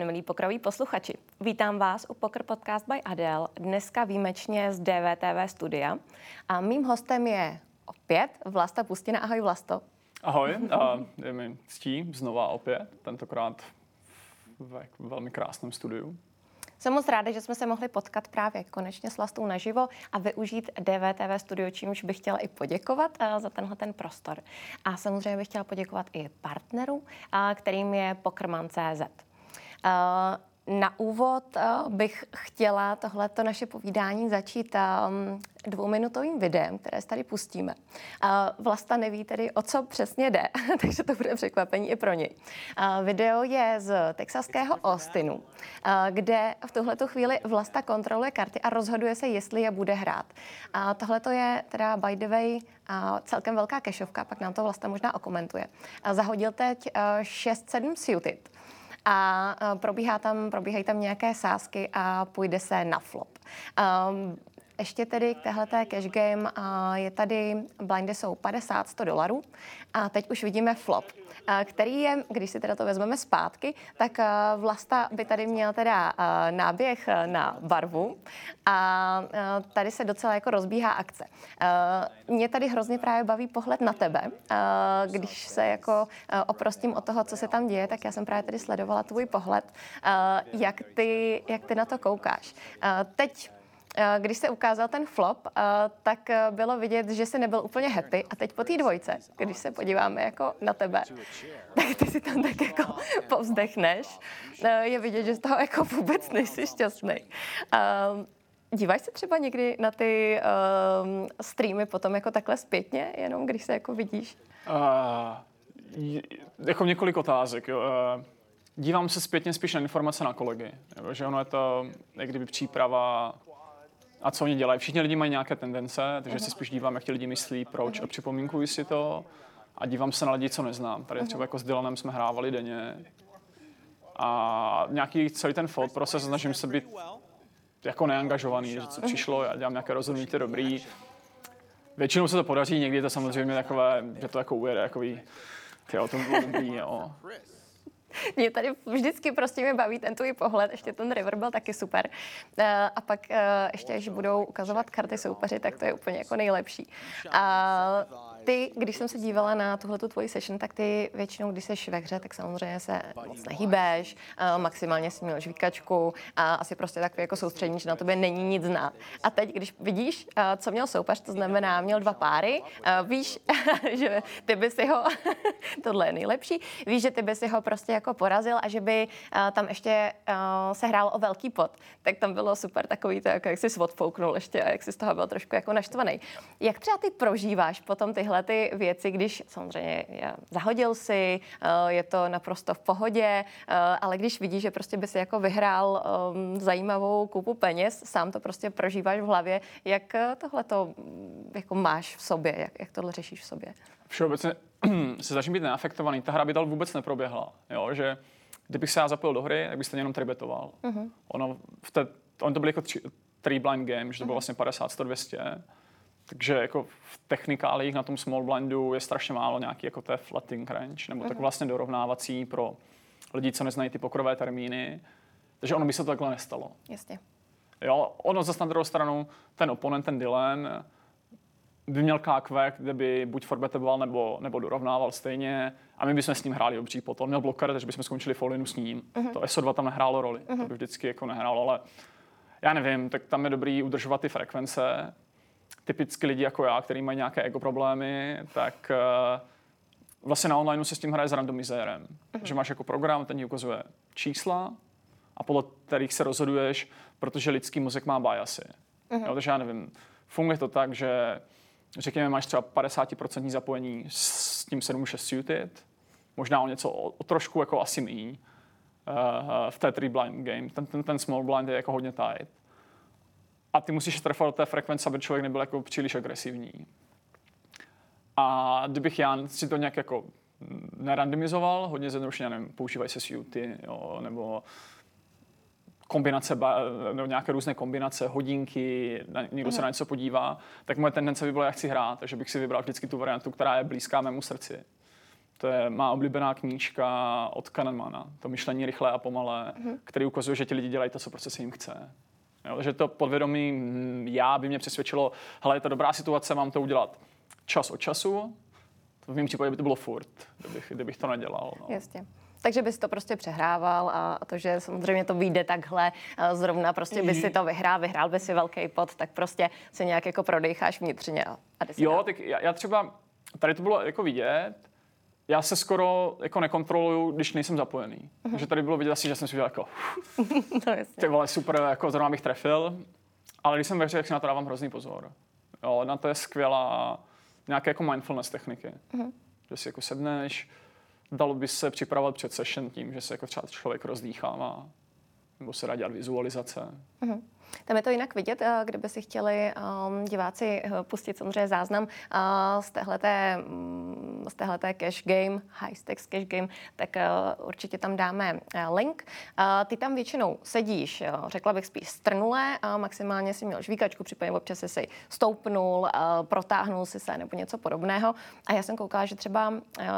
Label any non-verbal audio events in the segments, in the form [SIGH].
den, milí pokroví posluchači. Vítám vás u Poker Podcast by Adele, dneska výjimečně z DVTV studia. A mým hostem je opět Vlasta Pustina. Ahoj Vlasto. Ahoj, a je mi ctí znova opět, tentokrát v velmi krásném studiu. Jsem moc ráda, že jsme se mohli potkat právě konečně s Vlastou naživo a využít DVTV studio, čímž bych chtěla i poděkovat uh, za tenhle ten prostor. A samozřejmě bych chtěla poděkovat i partneru, uh, kterým je Pokerman.cz. Uh, na úvod uh, bych chtěla tohleto naše povídání začít um, dvouminutovým videem, které tady pustíme. Uh, Vlasta neví tedy, o co přesně jde, [LAUGHS] takže to bude překvapení i pro něj. Video je z texaského Austinu, kde v tuhleto chvíli Vlasta kontroluje karty a rozhoduje se, jestli je bude hrát. Tohle je teda by the way celkem velká kešovka, pak nám to Vlasta možná okomentuje. Zahodil teď uh, 6-7 suited a probíhá tam, probíhají tam nějaké sázky a půjde se na flop. Um, ještě tedy k téhleté cash game je tady, blindy jsou 50-100 dolarů a teď už vidíme flop, který je, když si teda to vezmeme zpátky, tak Vlasta by tady měl teda náběh na barvu a tady se docela jako rozbíhá akce. Mě tady hrozně právě baví pohled na tebe, když se jako oprostím od toho, co se tam děje, tak já jsem právě tady sledovala tvůj pohled, jak ty, jak ty na to koukáš. Teď když se ukázal ten flop, eh, tak eh, bylo vidět, že se nebyl úplně happy. A teď po té dvojce, když se podíváme jako na tebe, [LAUGHS] tak ty si tam tak jako povzdechneš. Je vidět, že z toho jako vůbec nejsi šťastný. Díváš se třeba někdy na ty streamy potom jako takhle zpětně, jenom když se jako vidíš? Uh, jako několik otázek. Jo. Dívám se zpětně spíš na informace na kolegy. Že ono je to, jak kdyby příprava a co oni dělají. Všichni lidi mají nějaké tendence, takže uh-huh. si spíš dívám, jak ti lidi myslí, proč uh-huh. a připomínkuji si to a dívám se na lidi, co neznám. Tady uh-huh. třeba jako s Dylanem jsme hrávali denně a nějaký celý ten fold proces snažím se být jako neangažovaný, že co přišlo, já dělám nějaké rozhodnutí dobrý. Většinou se to podaří, někdy je to samozřejmě takové, že to jako ujede, takový, ty o tom bylo dobrý, jo. [LAUGHS] Mě tady vždycky prostě mě baví ten tvůj pohled, ještě ten river byl taky super. Uh, a pak uh, ještě, až budou ukazovat karty soupeři, tak to je úplně jako nejlepší. Uh, ty, když jsem se dívala na tuhle tvoji session, tak ty většinou, když jsi ve hře, tak samozřejmě se moc nehýbeš, maximálně si měl žvíkačku a asi prostě takový jako soustřední, že na tobě není nic znát. A teď, když vidíš, co měl soupeř, to znamená, měl dva páry, víš, [LAUGHS] že ty si ho, [LAUGHS] tohle je nejlepší, víš, že ty by si ho prostě jako porazil a že by tam ještě se hrál o velký pot, tak tam bylo super takový to, jako jak jsi odfouknul ještě a jak jsi z toho byl trošku jako naštvaný. Jak třeba ty prožíváš potom tyhle tyhle ty věci, když samozřejmě zahodil si, eh, je to naprosto v pohodě, eh, ale když vidíš, že prostě by si jako vyhrál ehm, zajímavou kupu peněz, sám to prostě prožíváš v hlavě, jak eh, tohle to mm, jako máš v sobě, jak, jak tohle řešíš v sobě? Všeobecně [CLEARS THROAT] se začím být neafektovaný. Ta hra by dal vůbec neproběhla, jo, že kdybych se já zapojil do hry, tak byste jenom tribetoval. Uh-huh. Ono, v té, on to byl jako tři, three blind game, že to bylo mhm. vlastně 50, 100, 200 takže jako v technikálích na tom small blindu je strašně málo nějaký jako té flatting range, nebo tak mhm. vlastně dorovnávací pro lidi, co neznají ty pokrové termíny. Takže ono by se to takhle nestalo. Jasně. Jo, ono zase na druhou stranu, ten oponent, ten Dylan, by měl KQ, kde by buď forbetoval nebo, nebo dorovnával stejně a my bychom s ním hráli dobří potom. Měl bloker, takže bychom skončili folinu s ním. Uh-huh. To SO2 tam nehrálo roli, uh-huh. to mhm. by vždycky jako nehrálo, ale já nevím, tak tam je dobrý udržovat ty frekvence, typicky lidi jako já, kteří mají nějaké ego problémy, tak uh, vlastně na online se s tím hraje s randomizérem. Uh-huh. Že máš jako program, ten ti ukazuje čísla a podle kterých se rozhoduješ, protože lidský mozek má biasy. Uh-huh. Jo, takže já nevím, funguje to tak, že řekněme, máš třeba 50% zapojení s tím 7-6 suited, možná o něco, o, o trošku jako asi míň uh, v té 3 blind game. Ten, ten, ten small blind je jako hodně tight a ty musíš trefovat do té frekvence, aby člověk nebyl jako příliš agresivní. A kdybych já si to nějak jako nerandomizoval, hodně zjednodušeně, nevím, používají se suity, jo, nebo kombinace, nebo nějaké různé kombinace, hodinky, někdo se na něco podívá, tak moje tendence by byla, jak chci hrát, takže bych si vybral vždycky tu variantu, která je blízká mému srdci. To je má oblíbená knížka od Kahnemana, to myšlení rychlé a pomalé, mm-hmm. který ukazuje, že ti lidi dělají to, co prostě se jim chce. Jo, takže to podvědomí mm, já by mě přesvědčilo, hele, je to dobrá situace, mám to udělat čas od času. V mém případě by to bylo furt, kdybych, kdybych to nedělal. No. Jasně. Takže bys to prostě přehrával a to, že samozřejmě to vyjde takhle, zrovna prostě by si to vyhrál, vyhrál by si velký pot, tak prostě se nějak jako prodejcháš vnitřně a, a Jo, dál. tak já, já třeba, tady to bylo jako vidět, já se skoro jako nekontroluju, když nejsem zapojený. Uh-huh. Takže tady bylo vidět asi, že jsem si udělal jako, [LAUGHS] no, ty vole, super, jako zrovna bych trefil. Ale když jsem ve hře, tak si na to dávám hrozný pozor. Jo, na to je skvělá nějaké jako mindfulness techniky. Uh-huh. Že si jako sedneš, dalo by se připravovat před session tím, že se jako třeba člověk rozdýchává, nebo se dá dělat vizualizace. Uh-huh. Tam je to jinak vidět, eh, kdyby si chtěli um, diváci eh, pustit samozřejmě záznam uh, z téhleté, um, z téhleté cash game, high stakes cash game, tak určitě tam dáme link. Ty tam většinou sedíš, řekla bych spíš strnulé, maximálně si měl žvíkačku, případně občas si si stoupnul, protáhnul si se nebo něco podobného. A já jsem koukala, že třeba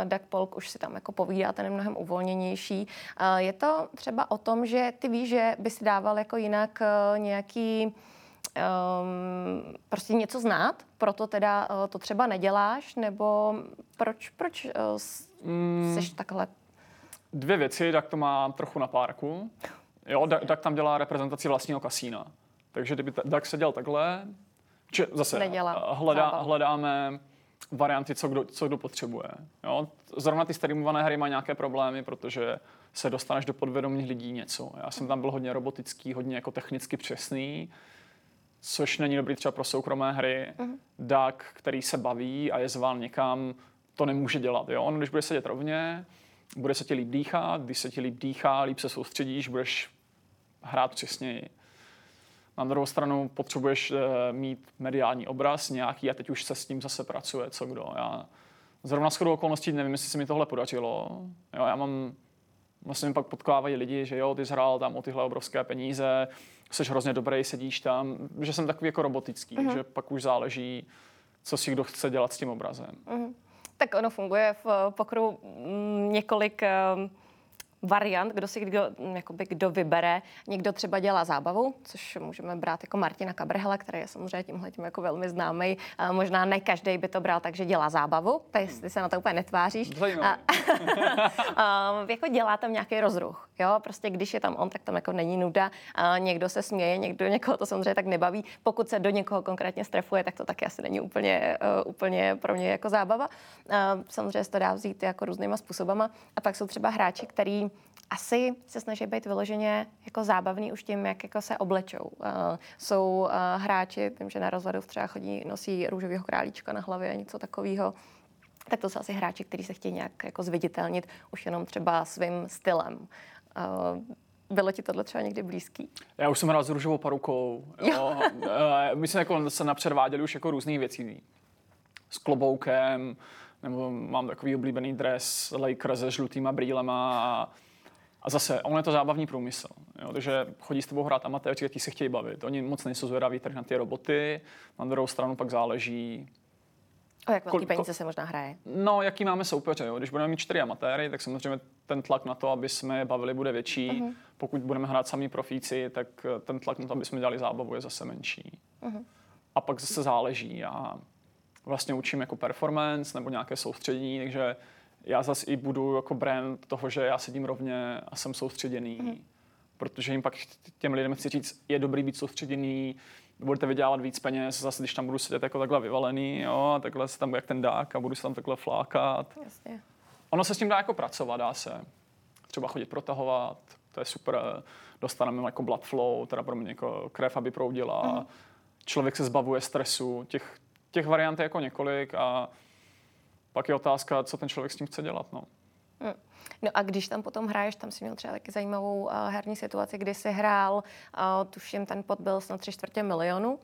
Doug Polk už si tam jako povídá, ten je mnohem uvolněnější. Je to třeba o tom, že ty víš, že by si dával jako jinak nějak nějaký um, prostě něco znát, proto teda uh, to třeba neděláš, nebo proč, proč uh, mm, jsi takhle? Dvě věci, tak to má trochu na párku. Jo, tak tam dělá reprezentaci vlastního kasína. Takže kdyby Dak seděl takhle, či zase Nedělá. hledá, hledáme varianty, co kdo, co kdo potřebuje. Jo? Zrovna ty streamované hry mají nějaké problémy, protože se dostaneš do podvědomí lidí něco. Já jsem tam byl hodně robotický, hodně jako technicky přesný, což není dobrý třeba pro soukromé hry. Uh-huh. Duck, který se baví a je zván někam, to nemůže dělat. Jo? On, když bude sedět rovně, bude se ti líp dýchat, když se ti líp dýchá, líp se soustředíš, budeš hrát přesněji. Na druhou stranu potřebuješ uh, mít mediální obraz nějaký a teď už se s tím zase pracuje, co kdo. Já zrovna s okolností nevím, jestli se mi tohle podařilo. Jo, já mám vlastně mi pak potkávají lidi, že jo, ty zhrál tam o tyhle obrovské peníze, jsi hrozně dobrý, sedíš tam, že jsem takový jako robotický, uh-huh. že pak už záleží, co si kdo chce dělat s tím obrazem. Uh-huh. Tak ono funguje v pokru mm, několik uh variant, kdo si kdo, jakoby, kdo vybere. Někdo třeba dělá zábavu, což můžeme brát jako Martina Kabrhela, který je samozřejmě tímhle tím jako velmi známý. A možná ne každý by to bral tak, že dělá zábavu, ty, ty se na to úplně netváříš. A, [LAUGHS] a, jako dělá tam nějaký rozruch. Jo? Prostě když je tam on, tak tam jako není nuda. A někdo se směje, někdo někoho to samozřejmě tak nebaví. Pokud se do někoho konkrétně strefuje, tak to taky asi není úplně, uh, úplně pro mě jako zábava. Uh, samozřejmě se to dá vzít jako různýma způsobama. A pak jsou třeba hráči, který asi se snaží být vyloženě jako zábavný už tím, jak jako se oblečou. Uh, jsou uh, hráči, vím, že na rozvadu třeba chodí, nosí růžového králíčka na hlavě a něco takového. Tak to jsou asi hráči, kteří se chtějí nějak jako zviditelnit už jenom třeba svým stylem. Uh, bylo ti tohle třeba někdy blízký? Já už jsem hrál s růžovou parukou. Jo. My jsme jako se napředváděli už jako různých věcí. S kloboukem, nebo mám takový oblíbený dres Lakers se žlutýma brýlema a, a zase, on je to zábavní průmysl. Jo, takže chodí s tebou hrát amatéři, kteří se chtějí bavit. Oni moc nejsou zvědaví tady na ty roboty, na druhou stranu pak záleží, O jak velký peníze se možná hraje? No, jaký máme soupeře. Jo? Když budeme mít čtyři amatéry, tak samozřejmě ten tlak na to, aby jsme je bavili, bude větší. Uh-huh. Pokud budeme hrát sami profíci, tak ten tlak na to, aby jsme dělali zábavu, je zase menší. Uh-huh. A pak zase záleží. Já vlastně učím jako performance nebo nějaké soustředění, takže já zase i budu jako brand toho, že já sedím rovně a jsem soustředěný. Mm. Protože jim pak těm lidem chci říct, je dobrý být soustředěný, budete vydělávat víc peněz, zase když tam budu sedět jako takhle vyvalený, jo, a takhle se tam jak ten dák a budu se tam takhle flákat. Jasně. Ono se s tím dá jako pracovat, dá se. Třeba chodit protahovat, to je super, dostaneme jako blood flow, teda pro mě jako krev, aby proudila. Mm. Člověk se zbavuje stresu, těch, těch variant je jako několik a pak je otázka, co ten člověk s tím chce dělat. No. Hmm. No a když tam potom hraješ, tam si měl třeba taky zajímavou uh, herní situaci, kdy jsi hrál, uh, tuším, ten pot byl snad tři čtvrtě milionu. Uh,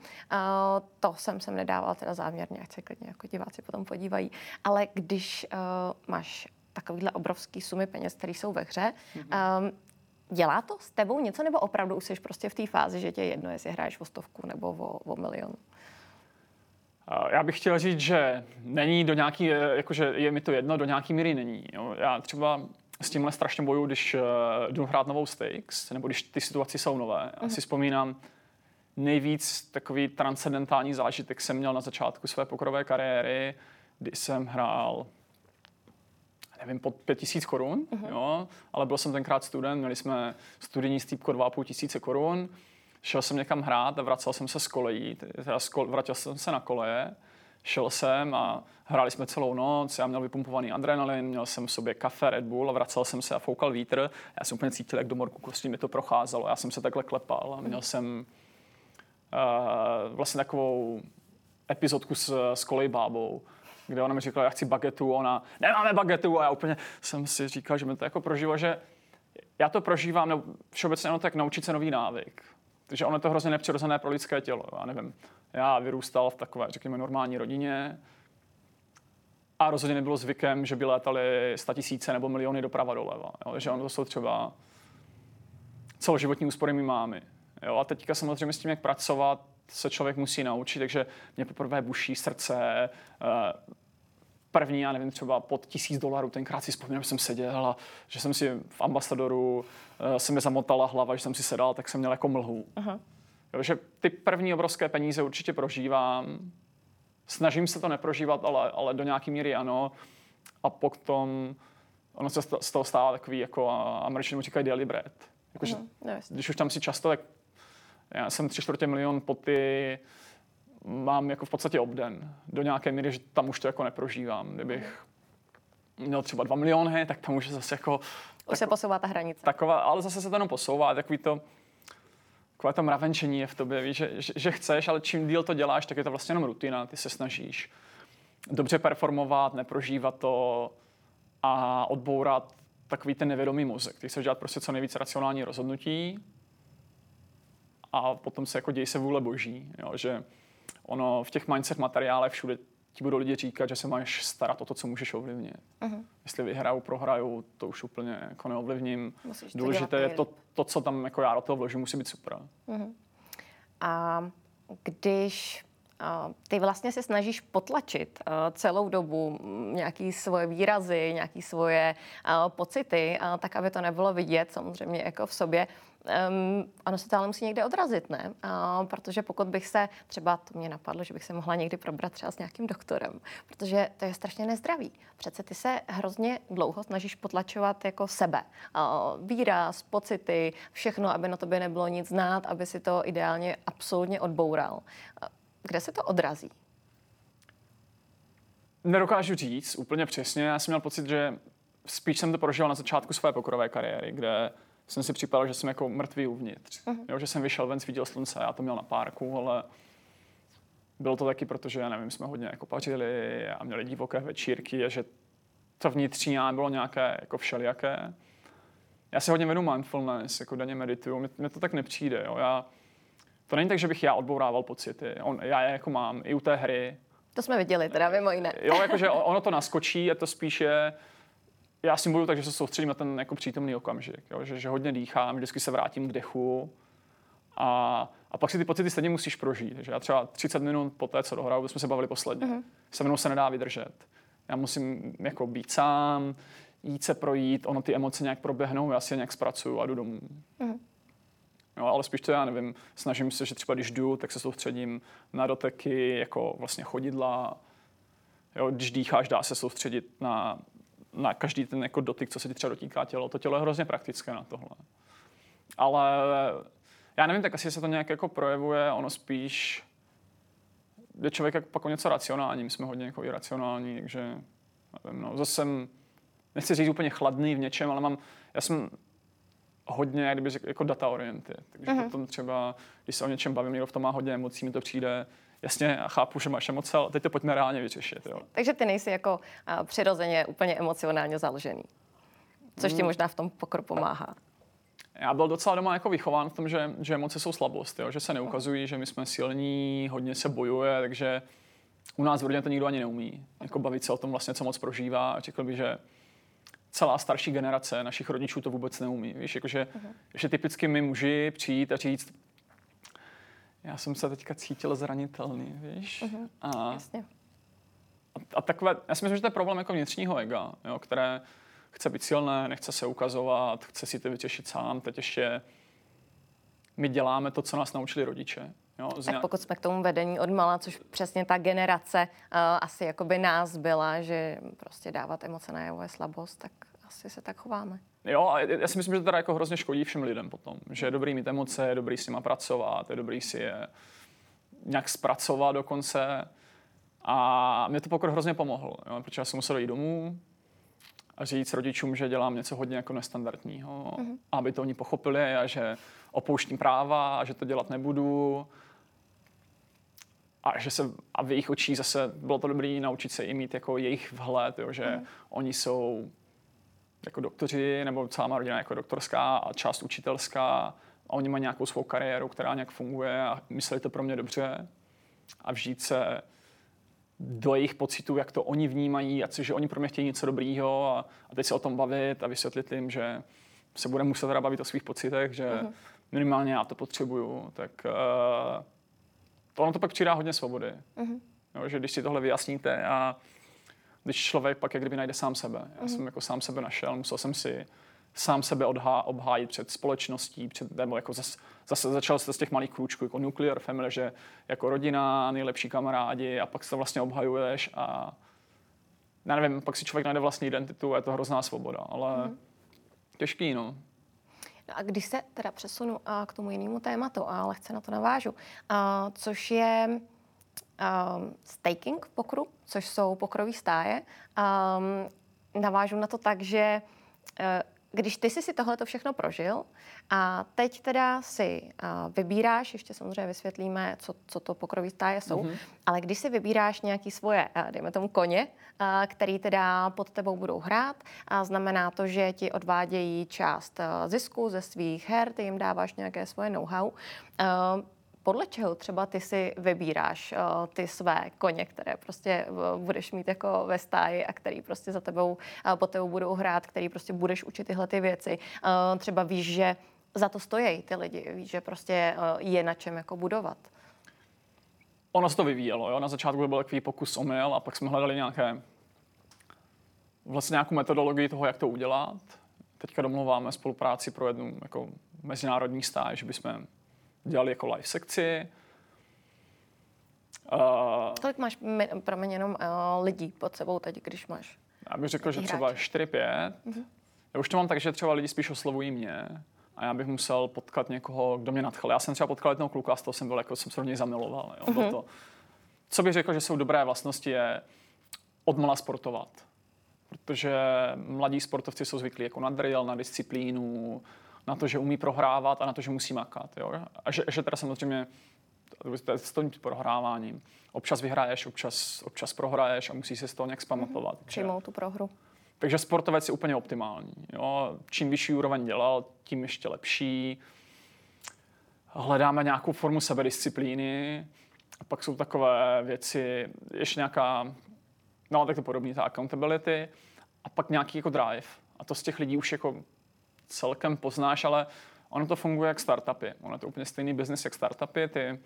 to jsem sem nedával teda záměrně, ať se klidně jako diváci potom podívají. Ale když uh, máš takovýhle obrovský sumy peněz, které jsou ve hře, mm-hmm. um, Dělá to s tebou něco, nebo opravdu už jsi prostě v té fázi, že tě jedno, jestli hraješ o stovku nebo o, o milion? Já bych chtěl říct, že není do nějaký, jakože je mi to jedno, do nějaký míry není. Jo. Já třeba s tímhle strašně bojuju, když uh, jdu hrát novou stakes, nebo když ty situace jsou nové. Já mm-hmm. si vzpomínám, nejvíc takový transcendentální zážitek jsem měl na začátku své pokrové kariéry, kdy jsem hrál nevím, pod 5000 korun, uh-huh. jo, ale byl jsem tenkrát student, měli jsme studijní stýpko 2,5 tisíce korun, šel jsem někam hrát a vracel jsem se z kolejí, teda z kol, vrátil jsem se na koleje, šel jsem a hráli jsme celou noc, já měl vypumpovaný adrenalin, měl jsem v sobě kafe, Red Bull a vracel jsem se a foukal vítr. Já jsem úplně cítil, jak do morku kostí mi to procházelo, já jsem se takhle klepal a měl jsem uh, vlastně takovou epizodku s, s kolejbábou, kde ona mi říkala, já chci bagetu, ona, nemáme bagetu a já úplně jsem si říkal, že mi to jako prožívá, že já to prožívám, nebo všeobecně ono tak naučit se nový návyk. Takže ono je to hrozně nepřirozené pro lidské tělo. Já nevím, já vyrůstal v takové, řekněme, normální rodině a rozhodně nebylo zvykem, že by létali tisíce nebo miliony doprava doleva. Jo? Takže ono to jsou třeba celoživotní úspory mý mámy. Jo? A teďka samozřejmě s tím, jak pracovat, se člověk musí naučit, takže mě poprvé buší srdce, eh, první, já nevím, třeba pod tisíc dolarů, tenkrát si vzpomínám, že jsem seděl a že jsem si v ambasadoru, uh, se mi zamotala hlava, že jsem si sedal, tak jsem měl jako mlhu. Aha. Jo, že ty první obrovské peníze určitě prožívám, snažím se to neprožívat, ale, ale do nějaké míry ano. A potom ono se z toho stává takový, jako američané říkají daily bread. Jako, uh-huh. no, když už tam si často, tak já jsem tři čtvrtě milion poty, mám jako v podstatě obden. Do nějaké míry, že tam už to jako neprožívám. Kdybych měl třeba dva miliony, tak tam už je zase jako... Už se posouvá ta hranice. Taková, ale zase se to jenom posouvá, takový to, takové to mravenčení je v tobě, víš, že, že, že, chceš, ale čím díl to děláš, tak je to vlastně jenom rutina, ty se snažíš dobře performovat, neprožívat to a odbourat takový ten nevědomý mozek. Ty chceš dělat prostě co nejvíce racionální rozhodnutí a potom se jako děj se vůle boží, jo, že ono v těch mindset materiálech všude ti budou lidi říkat, že se máš starat o to, co můžeš ovlivnit. Uh-huh. Jestli vyhraju, prohraju, to už úplně jako neovlivním. Musíš Důležité je to, to, co tam jako já do toho vložím, musí být super. Uh-huh. A když uh, ty vlastně se snažíš potlačit uh, celou dobu nějaký svoje výrazy, nějaký svoje uh, pocity, tak aby to nebylo vidět samozřejmě jako v sobě, um, ono se to ale musí někde odrazit, ne? Uh, protože pokud bych se, třeba to mě napadlo, že bych se mohla někdy probrat třeba s nějakým doktorem, protože to je strašně nezdravý. Přece ty se hrozně dlouho snažíš potlačovat jako sebe. Uh, výraz, pocity, všechno, aby na tobě nebylo nic znát, aby si to ideálně absolutně odboural. Kde se to odrazí? Nedokážu říct úplně přesně. Já jsem měl pocit, že spíš jsem to prožil na začátku své pokorové kariéry, kde jsem si připadal, že jsem jako mrtvý uvnitř. Uh-huh. Jo, že jsem vyšel ven, svítilo slunce, já to měl na párku, ale bylo to taky, protože, já nevím, jsme hodně jako pařili a měli divoké večírky a že to vnitřní já bylo nějaké jako všelijaké. Já si hodně vedu mindfulness, jako denně medituju, mě, mě to tak nepřijde. Jo. Já, to není tak, že bych já odbourával pocity. On, já je jako mám i u té hry. To jsme viděli, teda mimo jiné. Jo, jakože ono to naskočí a to spíše já si budu tak, že se soustředím na ten jako přítomný okamžik, jo? Že, že hodně dýchám, vždycky se vrátím k dechu a, a pak si ty pocity stejně musíš prožít. Že já třeba 30 minut po té, co dohraju, jsme se bavili posledně, uh-huh. se mnou se nedá vydržet. Já musím jako být sám, jít se projít, ono ty emoce nějak proběhnou, já si je nějak zpracuju a jdu domů. Uh-huh. Jo, ale spíš to já nevím, snažím se, že třeba když jdu, tak se soustředím na doteky, jako vlastně chodidla. Jo, když dýcháš, dá se soustředit na na každý ten jako dotyk, co se ti třeba dotýká tělo. To tělo je hrozně praktické na tohle. Ale já nevím, tak asi se to nějak jako projevuje, ono spíš je člověk jako pak o něco racionální, my jsme hodně jako iracionální, takže nevím, no, zase jsem, nechci říct úplně chladný v něčem, ale mám, já jsem hodně, jak kdyby řekl, jako data orienty. Takže uh-huh. potom třeba, když se o něčem bavím, někdo v tom má hodně emocí, mi to přijde jasně, chápu, že máš emoce, ale teď to pojďme reálně vyřešit. Jo. Takže ty nejsi jako uh, přirozeně úplně emocionálně založený. Což ti mm. možná v tom pokru pomáhá. Já byl docela doma jako vychován v tom, že, že emoce jsou slabost, jo? že se neukazují, že my jsme silní, hodně se bojuje, takže u nás v rodině to nikdo ani neumí. Jako bavit se o tom vlastně, co moc prožívá. Řekl bych, že celá starší generace našich rodičů to vůbec neumí. Víš, jakože, uh-huh. že typicky my muži přijít a říct, já jsem se teďka cítil zranitelný, víš? Mhm, A, Jasně. a, a takové, já si myslím, že to je problém jako vnitřního ega, jo, které chce být silné, nechce se ukazovat, chce si to vytěšit sám. Teď ještě my děláme to, co nás naučili rodiče. Jo, z Tak nějak- pokud jsme k tomu vedení odmala, což přesně ta generace uh, asi jakoby nás byla, že prostě dávat emoce najevo je slabost, tak asi se tak chováme. Jo, a já si myslím, že to teda jako hrozně škodí všem lidem potom. Že je dobrý mít emoce, je dobrý s nima pracovat, je dobrý si je nějak zpracovat dokonce. A mě to pokrok hrozně pomohl, jo, protože já jsem musel jít domů a říct rodičům, že dělám něco hodně jako nestandardního, mm-hmm. aby to oni pochopili a že opouštím práva a že to dělat nebudu. A že se, a v jejich očích zase bylo to dobré naučit se i mít jako jejich vhled, jo, že mm. oni jsou jako doktoři, nebo celá má rodina jako doktorská a část učitelská a oni mají nějakou svou kariéru, která nějak funguje a mysleli to pro mě dobře a vžít se do jejich pocitů, jak to oni vnímají a co, že oni pro mě chtějí něco dobrýho a, a teď se o tom bavit a vysvětlit jim, že se budeme muset teda bavit o svých pocitech, že uh-huh. minimálně já to potřebuju, tak uh, to ono to pak přidá hodně svobody. Uh-huh. Jo, že když si tohle vyjasníte a když člověk pak jak kdyby najde sám sebe. Já mm. jsem jako sám sebe našel, musel jsem si sám sebe odhá, obhájit před společností, před, nebo jako zase, zase začal se z těch malých krůčků, jako nuclear family, že jako rodina, nejlepší kamarádi a pak se vlastně obhajuješ a já nevím, pak si člověk najde vlastní identitu a je to hrozná svoboda, ale mm. těžký, no. No a když se teda přesunu a, k tomu jinému tématu, a lehce na to navážu, a, což je um, staking pokru, což jsou pokrové stáje. Um, navážu na to tak, že uh, když ty jsi si tohle všechno prožil a teď teda si uh, vybíráš, ještě samozřejmě vysvětlíme, co, co to pokrový stáje jsou, mm-hmm. ale když si vybíráš nějaký svoje, uh, dejme tomu koně, uh, který teda pod tebou budou hrát, a znamená to, že ti odvádějí část uh, zisku ze svých her, ty jim dáváš nějaké svoje know-how. Uh, podle čeho třeba ty si vybíráš uh, ty své koně, které prostě uh, budeš mít jako ve stáji a který prostě za tebou, uh, po tebou budou hrát, který prostě budeš učit tyhle ty věci. Uh, třeba víš, že za to stojí ty lidi, víš, že prostě uh, je na čem jako budovat. Ono se to vyvíjelo, jo? na začátku to byl takový pokus omyl a pak jsme hledali nějaké vlastně nějakou metodologii toho, jak to udělat. Teďka domluváme spolupráci pro jednu jako mezinárodní stáž, že bychom dělali jako live sekci. Uh, Kolik máš, promiň, jenom uh, lidí pod sebou teď, když máš? Já bych řekl, že třeba 4-5. Uh-huh. Já už to mám tak, že třeba lidi spíš oslovují mě a já bych musel potkat někoho, kdo mě nadchl. Já jsem třeba potkal jednoho kluka a z toho jsem byl, jako jsem se do něj zamiloval. Jo? Uh-huh. To, co bych řekl, že jsou dobré vlastnosti, je odmala sportovat. Protože mladí sportovci jsou zvyklí jako na drill, na disciplínu, na to, že umí prohrávat a na to, že musí makat. Jo? A že, že teda samozřejmě to je s tím prohráváním. Občas vyhraješ, občas, občas prohraješ a musí se z toho nějak zpamatovat. Mm-hmm. Přijmout tu prohru. Takže sportovec je úplně optimální. Jo? Čím vyšší úroveň dělal, tím ještě lepší. Hledáme nějakou formu sebedisciplíny. A pak jsou takové věci, ještě nějaká, no tak to podobně, ta accountability. A pak nějaký jako drive. A to z těch lidí už jako celkem poznáš, ale ono to funguje jak startupy. Ono je to úplně stejný biznis jak startupy. Ty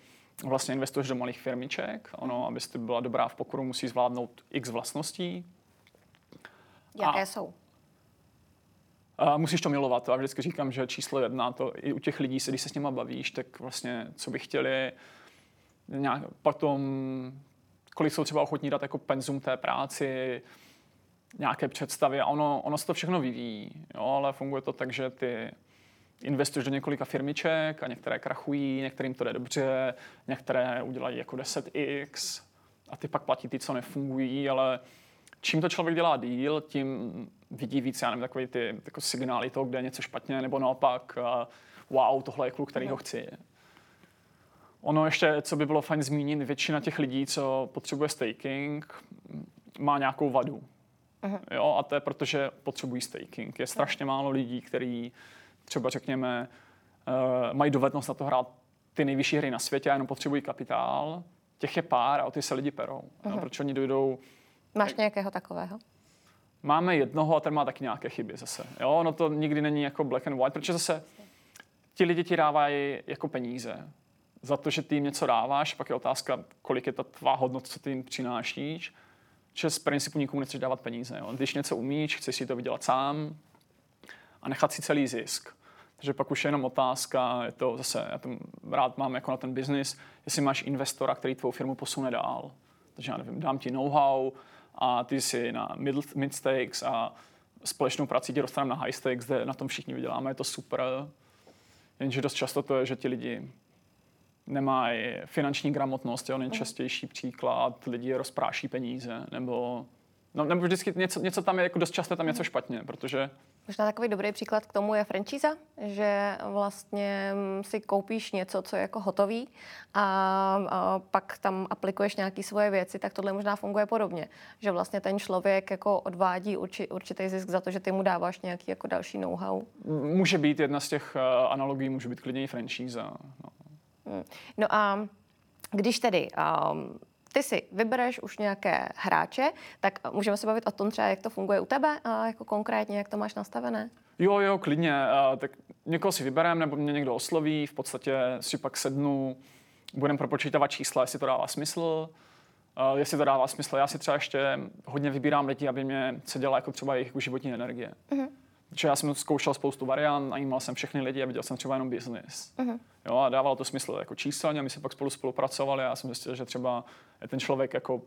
vlastně investuješ do malých firmiček. Ono, abyste byla dobrá v pokoru, musí zvládnout x vlastností. Jaké a, jsou? A musíš to milovat. Já vždycky říkám, že číslo jedna, to i u těch lidí, se, když se s nimi bavíš, tak vlastně, co by chtěli, nějak, potom, kolik jsou třeba ochotní dát jako penzum té práci, nějaké představy a ono, ono se to všechno vyvíjí, jo, ale funguje to tak, že ty investuješ do několika firmiček a některé krachují, některým to jde dobře, některé udělají jako 10x a ty pak platí ty, co nefungují, ale čím to člověk dělá díl, tím vidí víc, já nevím, takový ty jako signály toho, kde je něco špatně, nebo naopak, wow, tohle je kluk, který ho chci. Ono ještě, co by bylo fajn zmínit, většina těch lidí, co potřebuje staking, má nějakou vadu. Uh-huh. Jo, a to je proto, že potřebují staking. Je strašně málo lidí, kteří třeba řekněme, uh, mají dovednost na to hrát ty nejvyšší hry na světě a jenom potřebují kapitál. Těch je pár a o ty se lidi perou. Uh-huh. Jo, proč oni dojdou... Máš nějakého takového? Máme jednoho a ten má taky nějaké chyby zase. Jo, no to nikdy není jako black and white, protože zase ti lidi ti dávají jako peníze. za to, že ty jim něco dáváš, pak je otázka, kolik je ta tvá hodnota, co ty jim přinášíš, že z principu nikomu nechceš dávat peníze. Jo. Když něco umíš, chceš si to vydělat sám a nechat si celý zisk. Takže pak už je jenom otázka, je to zase, já to rád mám jako na ten biznis, jestli máš investora, který tvou firmu posune dál. Takže já nevím, dám ti know-how a ty si na mid, mid stakes a společnou prací tě dostaneme na high stakes, kde na tom všichni vyděláme, je to super. Jenže dost často to je, že ti lidi nemají finanční gramotnost, je nejčastější příklad, lidi rozpráší peníze, nebo, no, nebo vždycky něco, něco tam je, jako dost často tam něco špatně, protože Možná takový dobrý příklad k tomu je franchise, že vlastně si koupíš něco, co je jako hotový a, a pak tam aplikuješ nějaké svoje věci, tak tohle možná funguje podobně. Že vlastně ten člověk jako odvádí urči, určitý zisk za to, že ty mu dáváš nějaký jako další know-how. Může být jedna z těch uh, analogií, může být klidně i franchise. No. Hmm. no a když tedy um, ty si vybereš už nějaké hráče, tak můžeme se bavit o tom třeba, jak to funguje u tebe, a jako konkrétně, jak to máš nastavené? Jo, jo, klidně. Tak někoho si vyberem, nebo mě někdo osloví, v podstatě si pak sednu, budeme propočítávat čísla, jestli to dává smysl, jestli to dává smysl. Já si třeba ještě hodně vybírám lidi, aby mě se dělala jako třeba jejich životní energie. Uh-huh. Protože já jsem zkoušel spoustu variant, najímal jsem všechny lidi a viděl jsem třeba jenom business. Uh-huh. Jo, a dávalo to smysl jako číselně, my jsme pak spolu spolupracovali a já jsem zjistil, že třeba je ten člověk jako,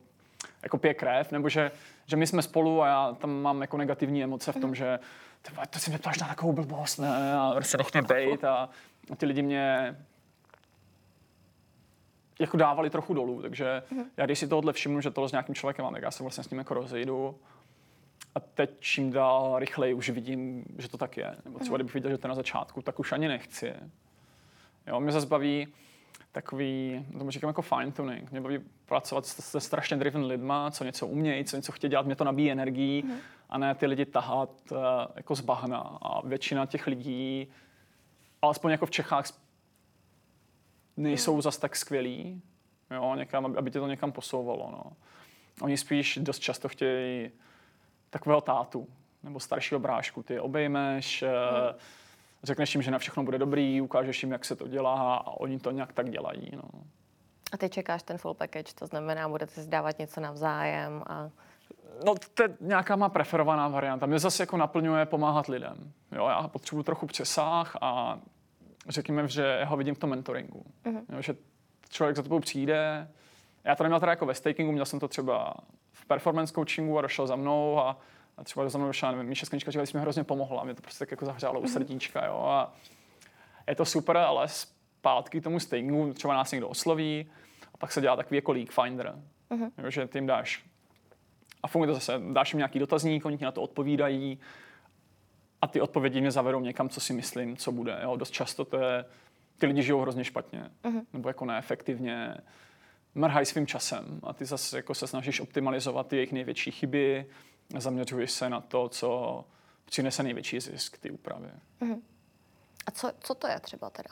jako pije krev, nebo že, že my jsme spolu a já tam mám jako negativní emoce v tom, uh-huh. že tyba, to si mě ptáš na takovou blbost, ne, a se nech mě [LAUGHS] bejt a, a ty lidi mě jako dávali trochu dolů, takže uh-huh. já když si tohle všimnu, že tohle s nějakým člověkem mám, tak já se vlastně s ním jako rozejdu a teď čím dál rychleji už vidím, že to tak je. Nebo třeba kdybych viděl, že to je na začátku, tak už ani nechci. Jo, mě zase baví takový, tomu říkám jako fine tuning. Mě baví pracovat se strašně driven lidma, co něco umějí, co něco chtějí dělat, mě to nabíjí energii mm. a ne ty lidi tahat uh, jako z bahna. A většina těch lidí, alespoň jako v Čechách, nejsou mm. zas tak skvělí, jo, někam, aby tě to někam posouvalo. No. Oni spíš dost často chtějí takového tátu nebo staršího brášku. Ty obejmeš, hmm. řekneš jim, že na všechno bude dobrý, ukážeš jim, jak se to dělá a oni to nějak tak dělají. No. A ty čekáš ten full package, to znamená, budete si dávat něco navzájem a... No, to je nějaká má preferovaná varianta. Mě zase jako naplňuje pomáhat lidem. Jo, já potřebuji trochu přesah a řekněme, že já ho vidím v tom mentoringu. Uh-huh. Jo, že člověk za tebou přijde, já to neměl teda jako ve stakingu, měl jsem to třeba v performance coachingu a došel za mnou a, a třeba za mnou došla, nevím, Míša Sklenička, že mi hrozně pomohla, mě to prostě tak jako zahřálo u mhm. srdíčka, jo, a je to super, ale zpátky tomu stakingu třeba nás někdo osloví a pak se dělá takový jako leak finder, uh-huh. jo, že ty jim dáš a funguje to zase, dáš jim nějaký dotazník, oni ti na to odpovídají a ty odpovědi mě zavedou někam, co si myslím, co bude. Jo. Dost často to je, ty lidi žijou hrozně špatně, uh-huh. nebo jako neefektivně, mrhají svým časem a ty zase jako se snažíš optimalizovat ty jejich největší chyby, zaměřuješ se na to, co přinese největší zisk ty úpravy. Uh-huh. A co, co to je třeba teda?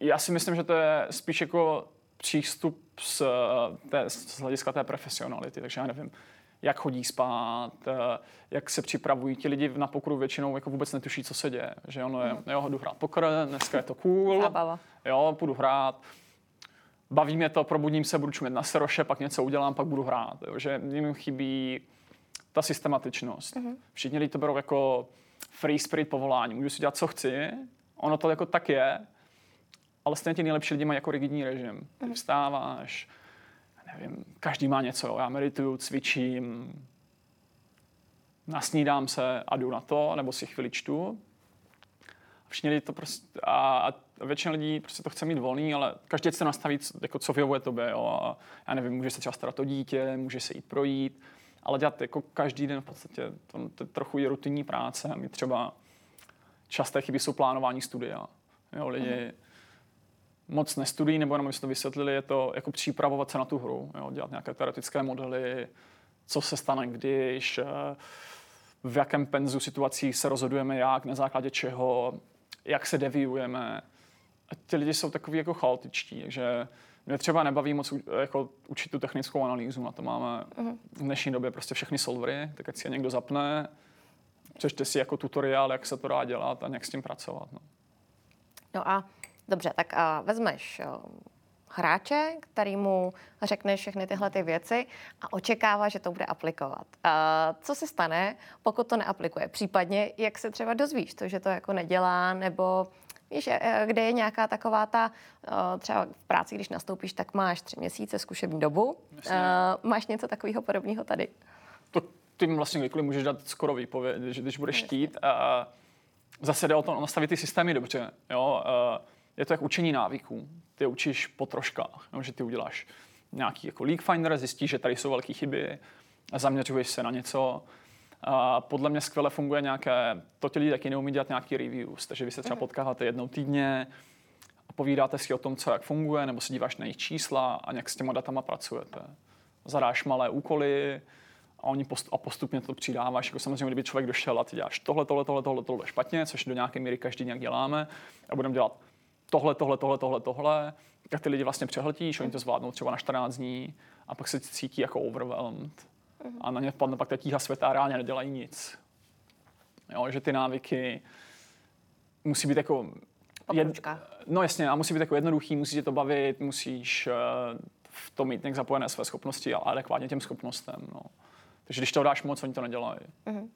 Já si myslím, že to je spíš jako přístup z, té, z hlediska té profesionality, takže já nevím, jak chodí spát, jak se připravují ti lidi na pokru většinou jako vůbec netuší, co se děje. Že ono je, jo, jdu hrát pokr, dneska je to cool, Zabava. jo, půjdu hrát baví mě to, probudím se, budu čumět na seroše, pak něco udělám, pak budu hrát. Jo? Že jim chybí ta systematičnost. Mm-hmm. Všichni lidi to berou jako free spirit povolání. Můžu si dělat, co chci, ono to jako tak je, ale stejně ti nejlepší lidi mají jako rigidní režim. Ty mm-hmm. vstáváš, nevím, každý má něco, já medituju, cvičím, nasnídám se a jdu na to, nebo si chvíli čtu všichni lidi to prostě, a, a většina lidí prostě to chce mít volný, ale každý se nastaví, jako co vyhovuje tobě, jo, a já nevím, může se třeba starat o dítě, může se jít projít, ale dělat jako každý den v podstatě, to, to je trochu je rutinní práce, my třeba časté chyby jsou plánování studia, jo, lidi mm. moc nestudují, nebo jenom aby to vysvětlili, je to jako připravovat se na tu hru, jo, dělat nějaké teoretické modely, co se stane, když, eh, v jakém penzu situací se rozhodujeme jak, na základě čeho, jak se deviujeme. A ti lidi jsou takový jako chaotičtí, takže mě třeba nebaví moc jako učit tu technickou analýzu, na to máme uh-huh. v dnešní době prostě všechny solvery, tak ať si je někdo zapne, přečte si jako tutoriál, jak se to dá dělat a nějak s tím pracovat. No, no a Dobře, tak uh, vezmeš uh, hráče, který mu řekne všechny tyhle ty věci a očekává, že to bude aplikovat. Uh, co se stane, pokud to neaplikuje? Případně, jak se třeba dozvíš to, že to jako nedělá, nebo Víš, eh, kde je nějaká taková ta, eh, třeba v práci, když nastoupíš, tak máš tři měsíce zkušební dobu. Jasně. Máš něco takového podobného tady? To tím vlastně kdykoliv můžeš dát skoro výpověď, že když budeš štít. A zase jde o to nastavit ty systémy dobře. Jo? Je to jak učení návyků. Ty učíš po troškách, jo? že ty uděláš nějaký jako leak finder, zjistíš, že tady jsou velké chyby, zaměřuješ se na něco, a podle mě skvěle funguje nějaké, to ti lidi taky neumí dělat nějaký reviews, takže vy se třeba mhm. potkáváte jednou týdně a povídáte si o tom, co jak funguje, nebo se díváš na jejich čísla a nějak s těma datama pracujete. Zadáš malé úkoly a, oni post, a postupně to přidáváš. Jako samozřejmě, kdyby člověk došel a ty děláš tohle, tohle, tohle, tohle, tohle špatně, což do nějaké míry každý nějak děláme, a budeme dělat tohle, tohle, tohle, tohle, tohle, tak ty lidi vlastně přehltíš, oni to zvládnou třeba na 14 dní a pak se cítí jako overwhelmed a na ně vpadne pak ta tíha světa a reálně nedělají nic. Jo, že ty návyky musí být jako... Jed, no jasně, a musí být jako jednoduchý, musí tě to bavit, musíš uh, v tom mít nějak zapojené své schopnosti a adekvátně těm schopnostem. No. Takže když to dáš moc, oni to nedělají. Uh-huh.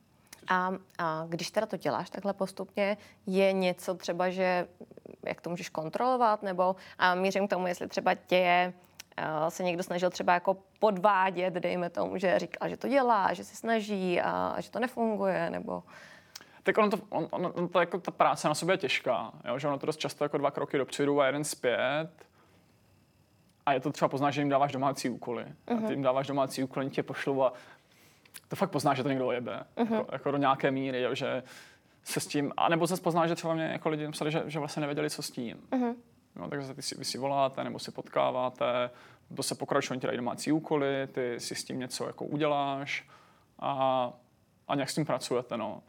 A, a když teda to děláš takhle postupně, je něco třeba, že jak to můžeš kontrolovat, nebo a mířím k tomu, jestli třeba tě je se někdo snažil třeba jako podvádět, dejme tomu, že říkal, že to dělá, že se snaží a, a že to nefunguje, nebo... Tak ono to, on, on, on to jako ta práce na sobě je těžká, jo? že ono to dost často jako dva kroky dopředu a jeden zpět. A je to třeba poznáš, že jim dáváš domácí úkoly. Uh-huh. A ty mhm. jim dáváš domácí úkoly, tě pošlou a to fakt poznáš, že to někdo ojebe. Uh-huh. Jako, jako, do nějaké míry, jo? že se s tím, a nebo se poznáš, že třeba mě jako lidi psali, že, že vlastně nevěděli, co s tím. Uh-huh. No, takže ty si, vy si voláte nebo si potkáváte, to se pokračuje, ti dají domácí úkoly, ty si s tím něco jako uděláš a, a nějak s tím pracujete. No.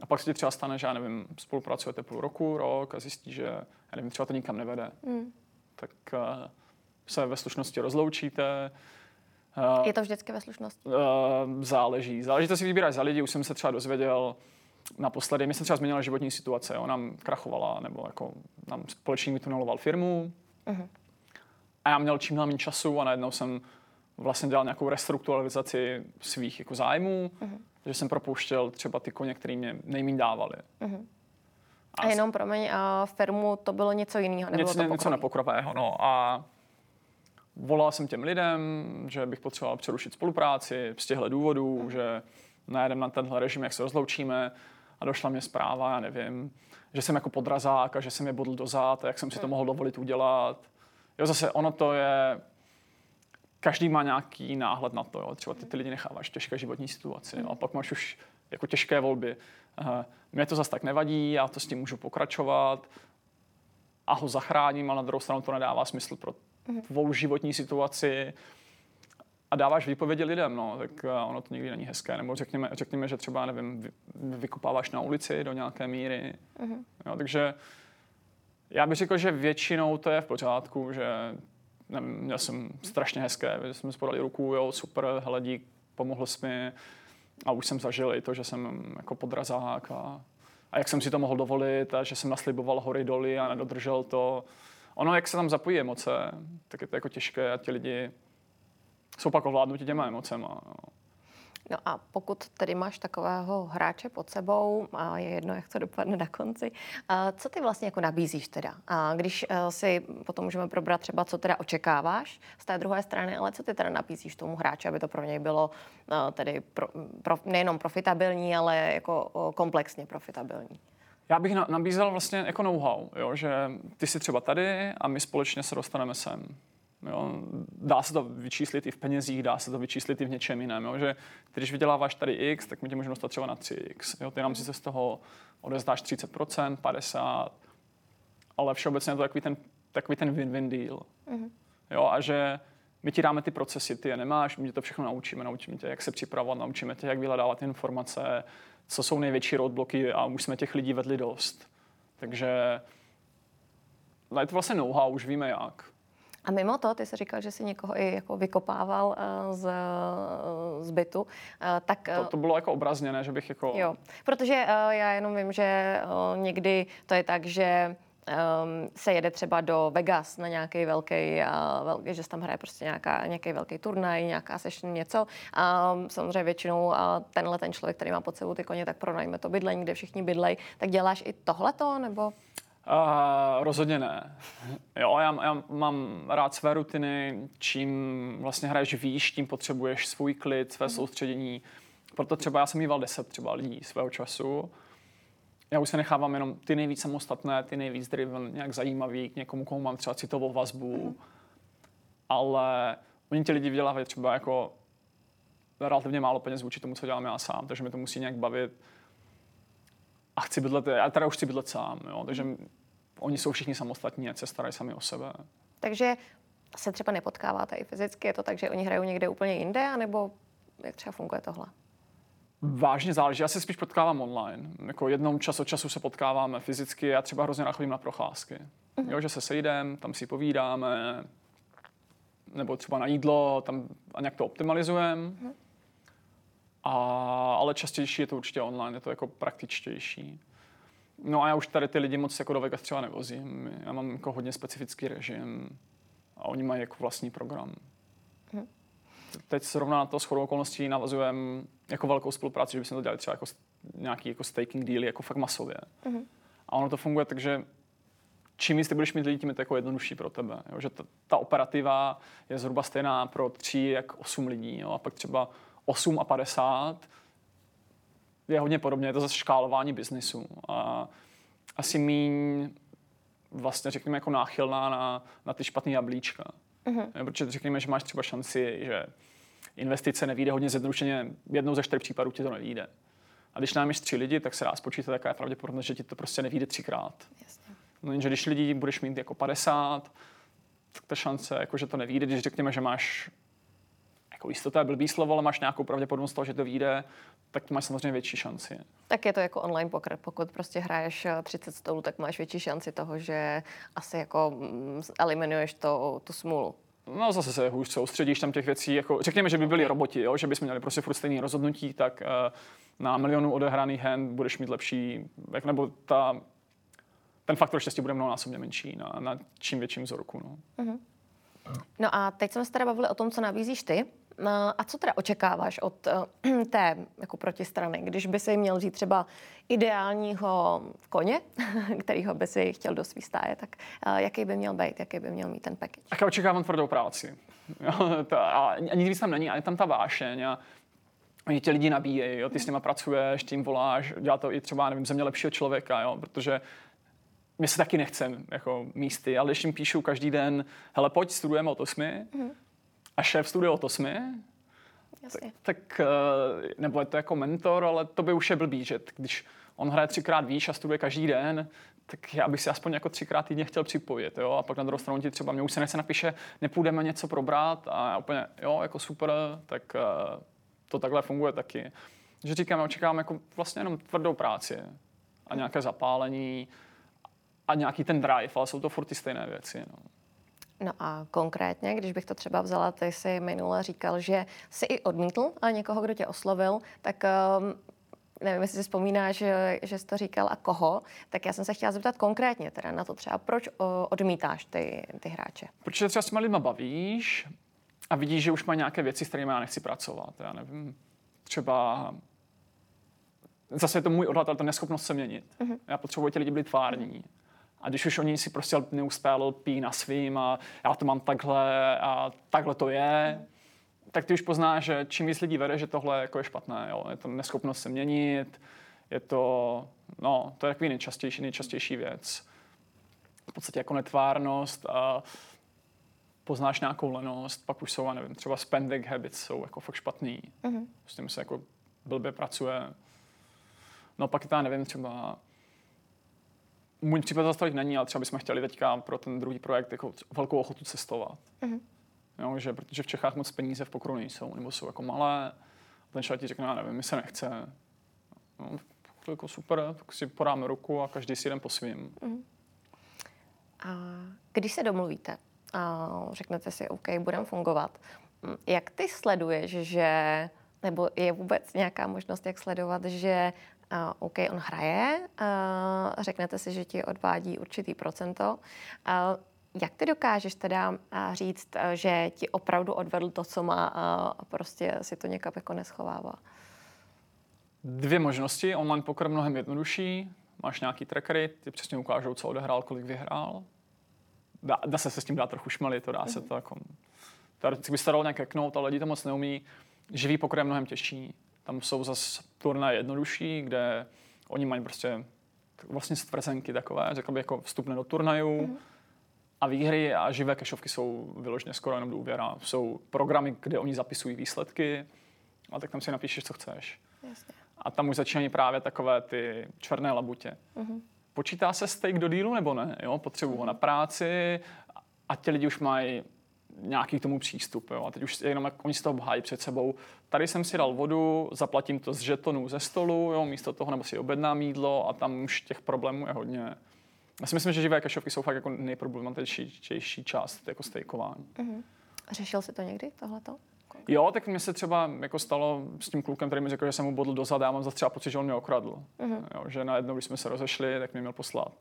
A pak se ti třeba stane, že já nevím, spolupracujete půl roku, rok a zjistí, že já nevím, třeba to nikam nevede. Mm. Tak uh, se ve slušnosti rozloučíte. Uh, je to vždycky ve slušnosti? Uh, záleží. Záleží, to si vybíráš za lidi. Už jsem se třeba dozvěděl, naposledy, mi se třeba změnila životní situace, ona nám krachovala, nebo jako nám společník vytuneloval firmu uh-huh. a já měl čím dál méně času a najednou jsem vlastně dělal nějakou restrukturalizaci svých jako zájmů, uh-huh. že jsem propouštěl třeba ty koně, které mě nejméně dávali. Uh-huh. A, a jenom promiň, a firmu to bylo něco jiného? Něco, to něco nepokrového, no. A volal jsem těm lidem, že bych potřeboval přerušit spolupráci z těchto důvodů, uh-huh. že najedeme na tenhle režim, jak se rozloučíme a došla mě zpráva, já nevím, že jsem jako podrazák a že jsem je bodl do a jak jsem si to hmm. mohl dovolit udělat. Jo, zase ono to je, každý má nějaký náhled na to, jo. třeba ty, ty lidi necháváš těžké životní situaci jo. a pak máš už jako těžké volby. Uh, mě to zase tak nevadí, já to s tím můžu pokračovat a ho zachráním, ale na druhou stranu to nedává smysl pro hmm. tvou životní situaci a dáváš výpovědi lidem, no, tak eh, ono to nikdy není hezké. Nebo řekněme, řekněme že třeba, nevím, vy, vykupáváš na ulici do nějaké míry. Uh-huh. Jo, takže já bych řekl, že většinou to je v pořádku, že nevím, měl jsem strašně hezké, že jsme spodali ruku, jo, super, hledí, pomohl jsi mi a už jsem zažil i to, že jsem jako podrazák a, a jak jsem si to mohl dovolit a že jsem nasliboval hory doly a nedodržel to. Ono, jak se tam zapojí emoce, tak je to jako těžké a ti lidi jsou pak ovládnutí těma emocema. No. No a pokud tedy máš takového hráče pod sebou, a je jedno, jak to dopadne na konci, a co ty vlastně jako nabízíš teda? A když e, si potom můžeme probrat třeba, co teda očekáváš z té druhé strany, ale co ty teda nabízíš tomu hráči, aby to pro něj bylo e, tedy pro, pro, nejenom profitabilní, ale jako komplexně profitabilní? Já bych nabízel vlastně jako know-how, jo, že ty jsi třeba tady a my společně se dostaneme sem. Jo. Dá se to vyčíslit i v penězích, dá se to vyčíslit i v něčem jiném. Jo. Že když vyděláváš tady X, tak my tě můžeme dostat třeba na 3X. Jo. Ty nám si se z toho odezdáš 30%, 50%, ale všeobecně je to takový ten, takový ten win-win deal. Mm-hmm. Jo, a že my ti dáme ty procesy, ty je nemáš, my tě to všechno naučíme, naučíme tě, jak se připravovat, naučíme tě, jak vyhledávat informace, co jsou největší roadblocky a už jsme těch lidí vedli dost. Takže je to vlastně know-how, už víme jak. A mimo to, ty jsi říkal, že jsi někoho i jako vykopával uh, z, uh, z bytu, uh, tak... To, to bylo jako obrazně, ne, že bych jako... Jo, protože já jenom vím, že někdy to je tak, že se jede třeba do Vegas na nějaký velký, uh, velký že se tam hraje prostě nějaká, nějaký velký turnaj, nějaká session, něco. A um, samozřejmě většinou uh, tenhle ten člověk, který má pod sebou ty koně, tak pronajme to bydlení, kde všichni bydlej. Tak děláš i tohleto, nebo? Uh, rozhodně ne. Jo, já, já mám rád své rutiny, čím vlastně hraješ výš, tím potřebuješ svůj klid, své mm. soustředění. Proto třeba já jsem mýval deset třeba lidí svého času. Já už se nechávám jenom ty nejvíc samostatné, ty nejvíc driven, nějak zajímavý, k někomu, komu mám třeba citovou vazbu. Mm. Ale oni ti lidi vydělávají třeba jako relativně málo peněz vůči tomu, co dělám já sám, takže mi to musí nějak bavit. A chci bydlet, já teda už chci bydlet sám, jo, takže oni jsou všichni samostatní, ať se starají sami o sebe. Takže se třeba nepotkáváte i fyzicky? Je to tak, že oni hrajou někde úplně jinde, anebo jak třeba funguje tohle? Vážně záleží. Já se spíš potkávám online. Jako jednou čas od času se potkáváme fyzicky. Já třeba hrozně rád chodím na procházky. Uh-huh. Jo, že se sejdeme, tam si povídáme, nebo třeba na jídlo, tam a nějak to optimalizujeme. Uh-huh. A, ale častější je to určitě online, je to jako praktičtější. No a já už tady ty lidi moc jako do Vegas třeba nevozím. Já mám jako hodně specifický režim a oni mají jako vlastní program. Hmm. Teď zrovna na to shodou okolností navazujeme jako velkou spolupráci, že bychom to dělali třeba jako nějaký jako staking deal jako fakt masově. Hmm. A ono to funguje tak, že čím víc ty budeš mít lidí, tím je to jako jednodušší pro tebe. Jo? Že ta, ta operativa je zhruba stejná pro tři jak osm lidí. Jo? A pak třeba 8 a 50 je hodně podobně, je to zase škálování biznisu. A asi míň vlastně řekněme jako náchylná na, na ty špatné jablíčka. Uh-huh. Protože řekněme, že máš třeba šanci, že investice nevíde hodně zjednodušeně, jednou ze čtyř případů ti to nevíde. A když námíš tři lidi, tak se dá spočítat, jaká je pravděpodobnost, že ti to prostě nevíde třikrát. Jasně. No jenže když lidi budeš mít jako 50, tak ta šance, jako, že to nevíde, když řekněme, že máš jako jistota je blbý slovo, ale máš nějakou pravděpodobnost toho, že to vyjde, tak máš samozřejmě větší šanci. Tak je to jako online poker, pokud prostě hraješ 30 stolů, tak máš větší šanci toho, že asi jako mm, eliminuješ to, tu smůlu. No zase se hůř soustředíš tam těch věcí, jako řekněme, že by byli roboti, jo? že bychom měli prostě furt stejný rozhodnutí, tak uh, na milionu odehraných hand budeš mít lepší, jak, nebo ta, ten faktor štěstí bude mnohonásobně menší na, na čím větším vzorku. No. Uh-huh. no a teď jsme se teda bavili o tom, co nabízíš ty. A co teda očekáváš od eh, [CLEARS THROAT] té jako protistrany, když by si měl říct třeba ideálního koně, [LAUGHS] kterýho by si chtěl do svý stáje, tak eh, jaký by měl být, jaký by měl mít ten package? Tak já očekávám tvrdou práci. [LAUGHS] A ani víc tam není, ale tam ta vášeň. A oni tě lidi nabíjejí, jo, ty s nimi pracuješ, tím voláš, dělá to i třeba, nevím, země lepšího člověka, jo, protože mě se taky nechce jako místy, ale když jim píšu každý den, hele, pojď, studujeme od osmi, mm a šéf studia od osmi, tak, tak, eh, nebo je to jako mentor, ale to by už je blbý, že když on hraje třikrát výš a studuje každý den, tak já bych si aspoň jako třikrát týdně chtěl připojit, jo, a pak na druhou stranu ti třeba, mě už se nechce napíše, nepůjdeme něco probrat a já úplně, jo, jako super, tak uh, to takhle funguje taky. Že říkám, očekávám jako vlastně jenom tvrdou práci a nějaké zapálení a nějaký ten drive, ale jsou to furt ty stejné věci. No. No a konkrétně, když bych to třeba vzala, ty jsi minule říkal, že jsi i odmítl a někoho, kdo tě oslovil, tak um, nevím, jestli si vzpomínáš, že, že jsi to říkal a koho, tak já jsem se chtěla zeptat konkrétně teda na to třeba, proč odmítáš ty, ty hráče? Protože třeba s těma lidma bavíš a vidíš, že už mají nějaké věci, s kterými já nechci pracovat. Já nevím, třeba zase je to můj odhad, ale to neschopnost se měnit. Uh-huh. Já potřebuji ti lidi být tvární. Uh-huh. A když už oni si prostě neustále lpí na svým a já to mám takhle a takhle to je, tak ty už poznáš, že čím víc lidí vede, že tohle jako je špatné. Jo. Je to neschopnost se měnit, je to, no, to je takový nejčastější, nejčastější věc. V podstatě jako netvárnost a poznáš nějakou lenost, pak už jsou, já nevím, třeba spending habits jsou jako fakt špatný. Mm-hmm. S tím se jako blbě pracuje. No pak já nevím, třeba můj případ zase tolik není, ale třeba bychom chtěli teďka pro ten druhý projekt jako velkou ochotu cestovat. Mm-hmm. Jo, že, protože v Čechách moc peníze v pokru nejsou, nebo jsou jako malé. Ten člověk ti řekne, já nevím, mi se nechce. No, to jako super, tak si podáme ruku a každý si jdem po svým. Mm-hmm. A když se domluvíte a řeknete si, OK, budeme fungovat, jak ty sleduješ, že nebo je vůbec nějaká možnost, jak sledovat, že OK, on hraje, uh, řeknete si, že ti odvádí určitý procento. Uh, jak ty dokážeš teda říct, že ti opravdu odvedl to, co má a prostě si to někam jako neschovává? Dvě možnosti. Online poker mnohem jednodušší. Máš nějaký trackery, ty přesně ukážou, co odehrál, kolik vyhrál. Dá, dá se se s tím dát trochu šmely, to dá se to jako... Teoreticky by se dalo nějak hacknout, ale lidi to moc neumí. Živý poker je mnohem těžší. Tam jsou zase turnaje jednodušší, kde oni mají prostě vlastně stvrzenky takové, řekl bych jako vstupné do turnajů. Mm-hmm a výhry a živé kešovky jsou vyloženě skoro jenom důvěra. Jsou programy, kde oni zapisují výsledky a tak tam si napíšeš, co chceš. Jasně. A tam už začínají právě takové ty černé labutě. Uh-huh. Počítá se steak do dílu nebo ne? Jo? Potřebuji ho na práci a ti lidi už mají nějaký k tomu přístup. Jo? A teď už jenom jak oni si to obhájí před sebou. Tady jsem si dal vodu, zaplatím to z žetonů ze stolu, jo? místo toho, nebo si objednám jídlo a tam už těch problémů je hodně. Já si myslím, že živé kašovky jsou fakt jako nejproblematičtější část jako stejkování. Uh-huh. Řešil jsi to někdy, tohleto? Jo, tak mně se třeba jako stalo s tím klukem, který mi řekl, že jsem mu bodl dozad a já mám za třeba pocit, že on mě okradl. Uh-huh. Jo, že najednou, když jsme se rozešli, tak mi měl poslat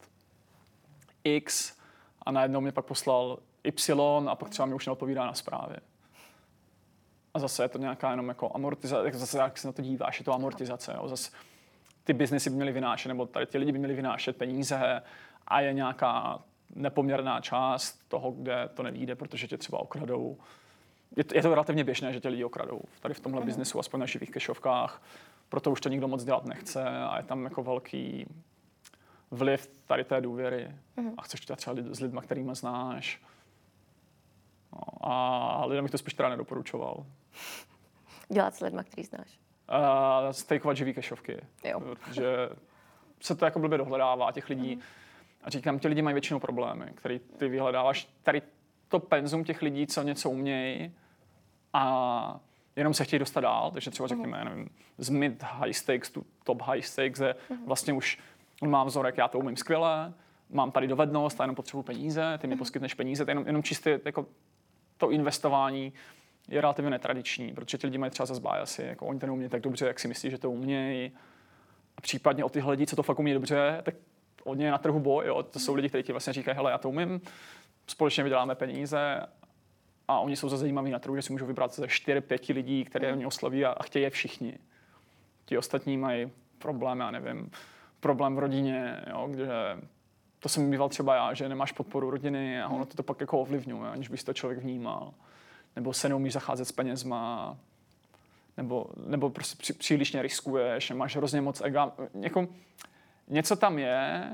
X a najednou mě pak poslal Y a pak třeba mi už neodpovídá na zprávě. A zase je to nějaká jenom jako amortizace, zase jak se na to díváš, je to amortizace. Jo. Zase ty biznesy by měly vynášet, nebo tady ty lidi by měli vynášet peníze a je nějaká nepoměrná část toho, kde to nevíde, protože tě třeba okradou. Je to, je to relativně běžné, že tě lidi okradou. Tady v tomhle biznesu, aspoň na živých kešovkách, proto už to nikdo moc dělat nechce a je tam jako velký vliv tady té důvěry. Mm. A chceš to třeba s lidmi, kterými znáš. No, a lidem bych to spíš teda nedoporučoval. [LAUGHS] Dělat s lidmi, který znáš? Uh, stejkovat živý kešovky. Jo. Že se to jako blbě dohledává těch lidí. Mm a říkám, ti lidi mají většinou problémy, který ty vyhledáváš. Tady to penzum těch lidí, co něco umějí a jenom se chtějí dostat dál, takže třeba řekněme, mm. nevím, z mid high stakes tu top high stakes, kde mm. vlastně už mám vzorek, já to umím skvěle, mám tady dovednost a jenom potřebuji peníze, ty mi mm. poskytneš peníze, to jenom, jenom čistě jako to investování je relativně netradiční, protože ti lidi mají třeba zase biasy, jako oni to neumí tak dobře, jak si myslí, že to umějí. A případně o tyhle lidi, co to fakt umí dobře, tak hodně je na trhu boj, jo. to jsou lidi, kteří ti vlastně říkají, hele, já to umím, společně vyděláme peníze a oni jsou za zajímaví na trhu, že si můžou vybrat ze 4-5 lidí, které oni osloví a, a chtějí je všichni. Ti ostatní mají problém, já nevím, problém v rodině, jo, kde to jsem býval třeba já, že nemáš podporu rodiny a ono to, to pak jako ovlivňuje, aniž bys to člověk vnímal. Nebo se neumíš zacházet s penězma, nebo, nebo prostě při, příliš riskuješ, máš hrozně moc ega. Jako, něco tam je,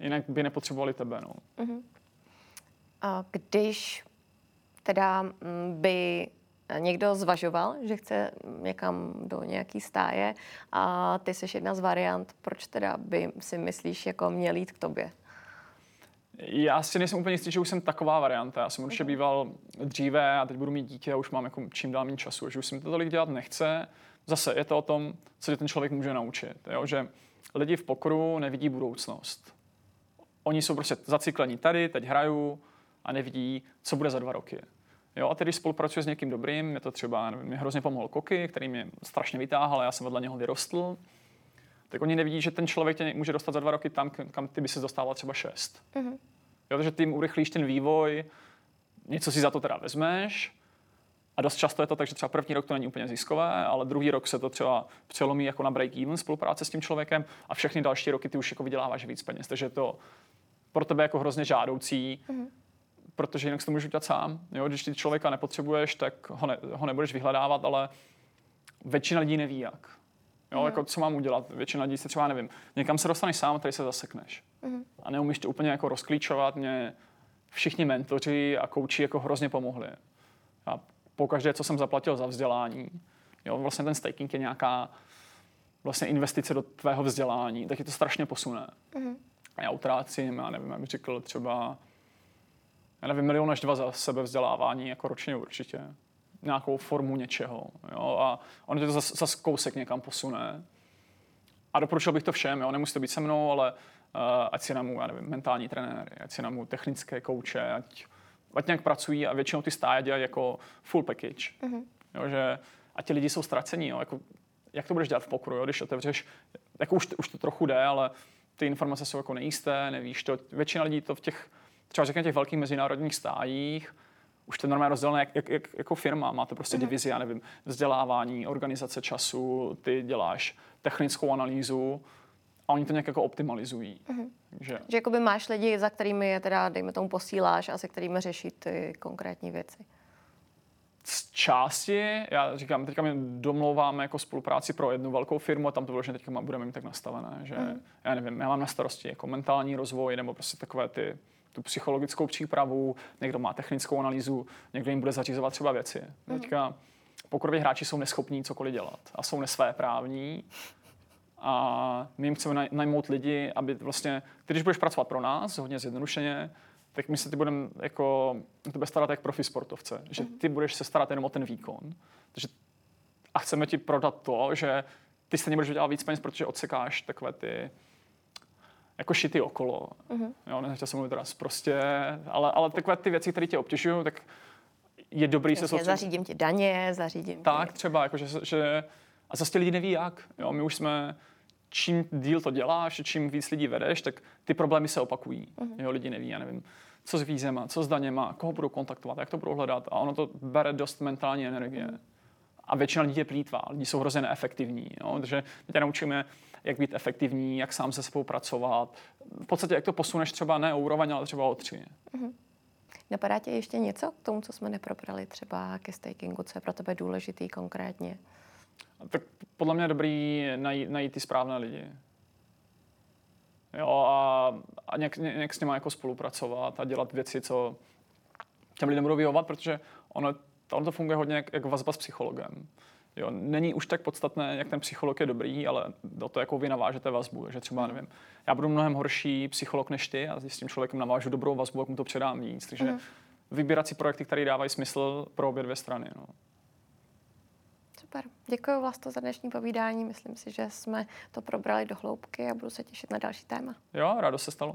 jinak by nepotřebovali tebe. No. Uh-huh. A když teda mm, by někdo zvažoval, že chce někam do nějaký stáje a ty jsi jedna z variant, proč teda by si myslíš, jako měl jít k tobě? Já si nejsem úplně jistý, že už jsem taková varianta. Já jsem určitě mhm. býval dříve a teď budu mít dítě a už mám jako čím dál méně času, že už si mi to tolik dělat nechce. Zase je to o tom, co tě ten člověk může naučit. Jo? Že lidi v pokru nevidí budoucnost. Oni jsou prostě zacyklení tady, teď hrajou a nevidí, co bude za dva roky. Jo, a tedy spolupracuje s někým dobrým, je to třeba, nevím, mě hrozně pomohl Koky, který mě strašně vytáhal, a já jsem vedle něho vyrostl. Tak oni nevidí, že ten člověk tě může dostat za dva roky tam, kam ty by se dostával třeba šest. Mm-hmm. Jo, takže ty jim urychlíš ten vývoj, něco si za to teda vezmeš, a dost často je to tak, že třeba první rok to není úplně ziskové, ale druhý rok se to třeba přelomí jako na break-even spolupráce s tím člověkem a všechny další roky ty už jako vyděláváš víc peněz. Takže je to pro tebe jako hrozně žádoucí, mm-hmm. protože jinak si to můžeš udělat sám. Jo? Když ty člověka nepotřebuješ, tak ho, ne, ho nebudeš vyhledávat, ale většina lidí neví jak. Jo, mm. jako co mám udělat? Většina lidí se třeba nevím. Někam se dostaneš sám, tady se zasekneš. Mm. A neumíš to úplně jako rozklíčovat. Mě všichni mentoři a kouči jako hrozně pomohli. Já pokaždé, co jsem zaplatil za vzdělání, jo, vlastně ten staking je nějaká vlastně investice do tvého vzdělání, tak je to strašně posune. Mm-hmm. A já utrácím, já nevím, jak bych řekl, třeba já nevím, milion až dva za sebe vzdělávání, jako ročně určitě. Nějakou formu něčeho. Jo? A on tě to zase zas kousek někam posune. A doporučil bych to všem, jo? nemusí to být se mnou, ale uh, ať si namu, já nevím, mentální trenéry, ať si namu technické kouče, ať ať nějak pracují a většinou ty stáje dělají jako full package. Mm-hmm. Jo, že, a ti lidi jsou ztracení. Jo, jako, jak to budeš dělat v pokru, jo? když otevřeš, jako už, už to trochu jde, ale ty informace jsou jako nejisté, nevíš to. Většina lidí to v těch, třeba řekněme těch velkých mezinárodních stájích, už to je normálně rozdělené jak, jak, jak, jako firma. Máte prostě mm-hmm. divizi, já nevím, vzdělávání, organizace času, ty děláš technickou analýzu a oni to nějak jako optimalizují. Mm-hmm. Že, že jakoby máš lidi, za kterými je teda, dejme tomu, posíláš a se kterými řeší ty konkrétní věci. Z části, já říkám, teďka my domlouváme jako spolupráci pro jednu velkou firmu a tam to vloženě teďka budeme mít tak nastavené, že mm. já nevím, já mám na starosti jako mentální rozvoj nebo prostě takové ty tu psychologickou přípravu, někdo má technickou analýzu, někdo jim bude zařizovat třeba věci. Mm. Teďka pokroví hráči jsou neschopní cokoliv dělat a jsou nesvéprávní a my jim chceme najmout lidi, aby vlastně, ty, když budeš pracovat pro nás, hodně zjednodušeně, tak my se ty budeme jako, to bude starat jak profi sportovce, že mhm. ty budeš se starat jenom o ten výkon. Takže, a chceme ti prodat to, že ty stejně budeš dělat víc peněz, protože odsekáš takové ty jako šity okolo. Mm-hmm. Jo, nechtěl jsem mluvit teraz prostě, ale, ale takové ty věci, které tě obtěžují, tak je dobrý Jasně, se soustředit. Zařídím ti daně, zařídím Tak ti... třeba, jako, že, že, a zase lidi neví jak. Jo, my už jsme, čím díl to děláš, čím víc lidí vedeš, tak ty problémy se opakují. Mm-hmm. Jo, lidi neví, já nevím, co s vízema, co s daněma, koho budou kontaktovat, jak to budou hledat. A ono to bere dost mentální energie. Mm-hmm. A většina lidí je plítvá, lidi jsou hrozně neefektivní. Jo? Takže my tě naučíme, jak být efektivní, jak sám se sebou pracovat. V podstatě, jak to posuneš třeba ne o úroveň, ale třeba o tři. Mm-hmm. Napadá tě ještě něco k tomu, co jsme neprobrali, třeba ke stakingu, co je pro tebe důležitý konkrétně? Tak podle mě je dobrý najít, najít ty správné lidi. Jo, a, a nějak, nějak s nimi jako spolupracovat a dělat věci, co těm lidem budou vyhovat, protože ono, ono to funguje hodně jak, jak vazba s psychologem. Jo, není už tak podstatné, jak ten psycholog je dobrý, ale do to, jakou vy navážete vazbu. Že třeba, nevím, já budu mnohem horší psycholog než ty a s tím člověkem navážu dobrou vazbu, jak mu to předám víc. Takže mm. vybírat si projekty, které dávají smysl pro obě dvě strany. No. Super. Děkuji Vlasto za dnešní povídání. Myslím si, že jsme to probrali do hloubky a budu se těšit na další téma. Jo, rádo se stalo.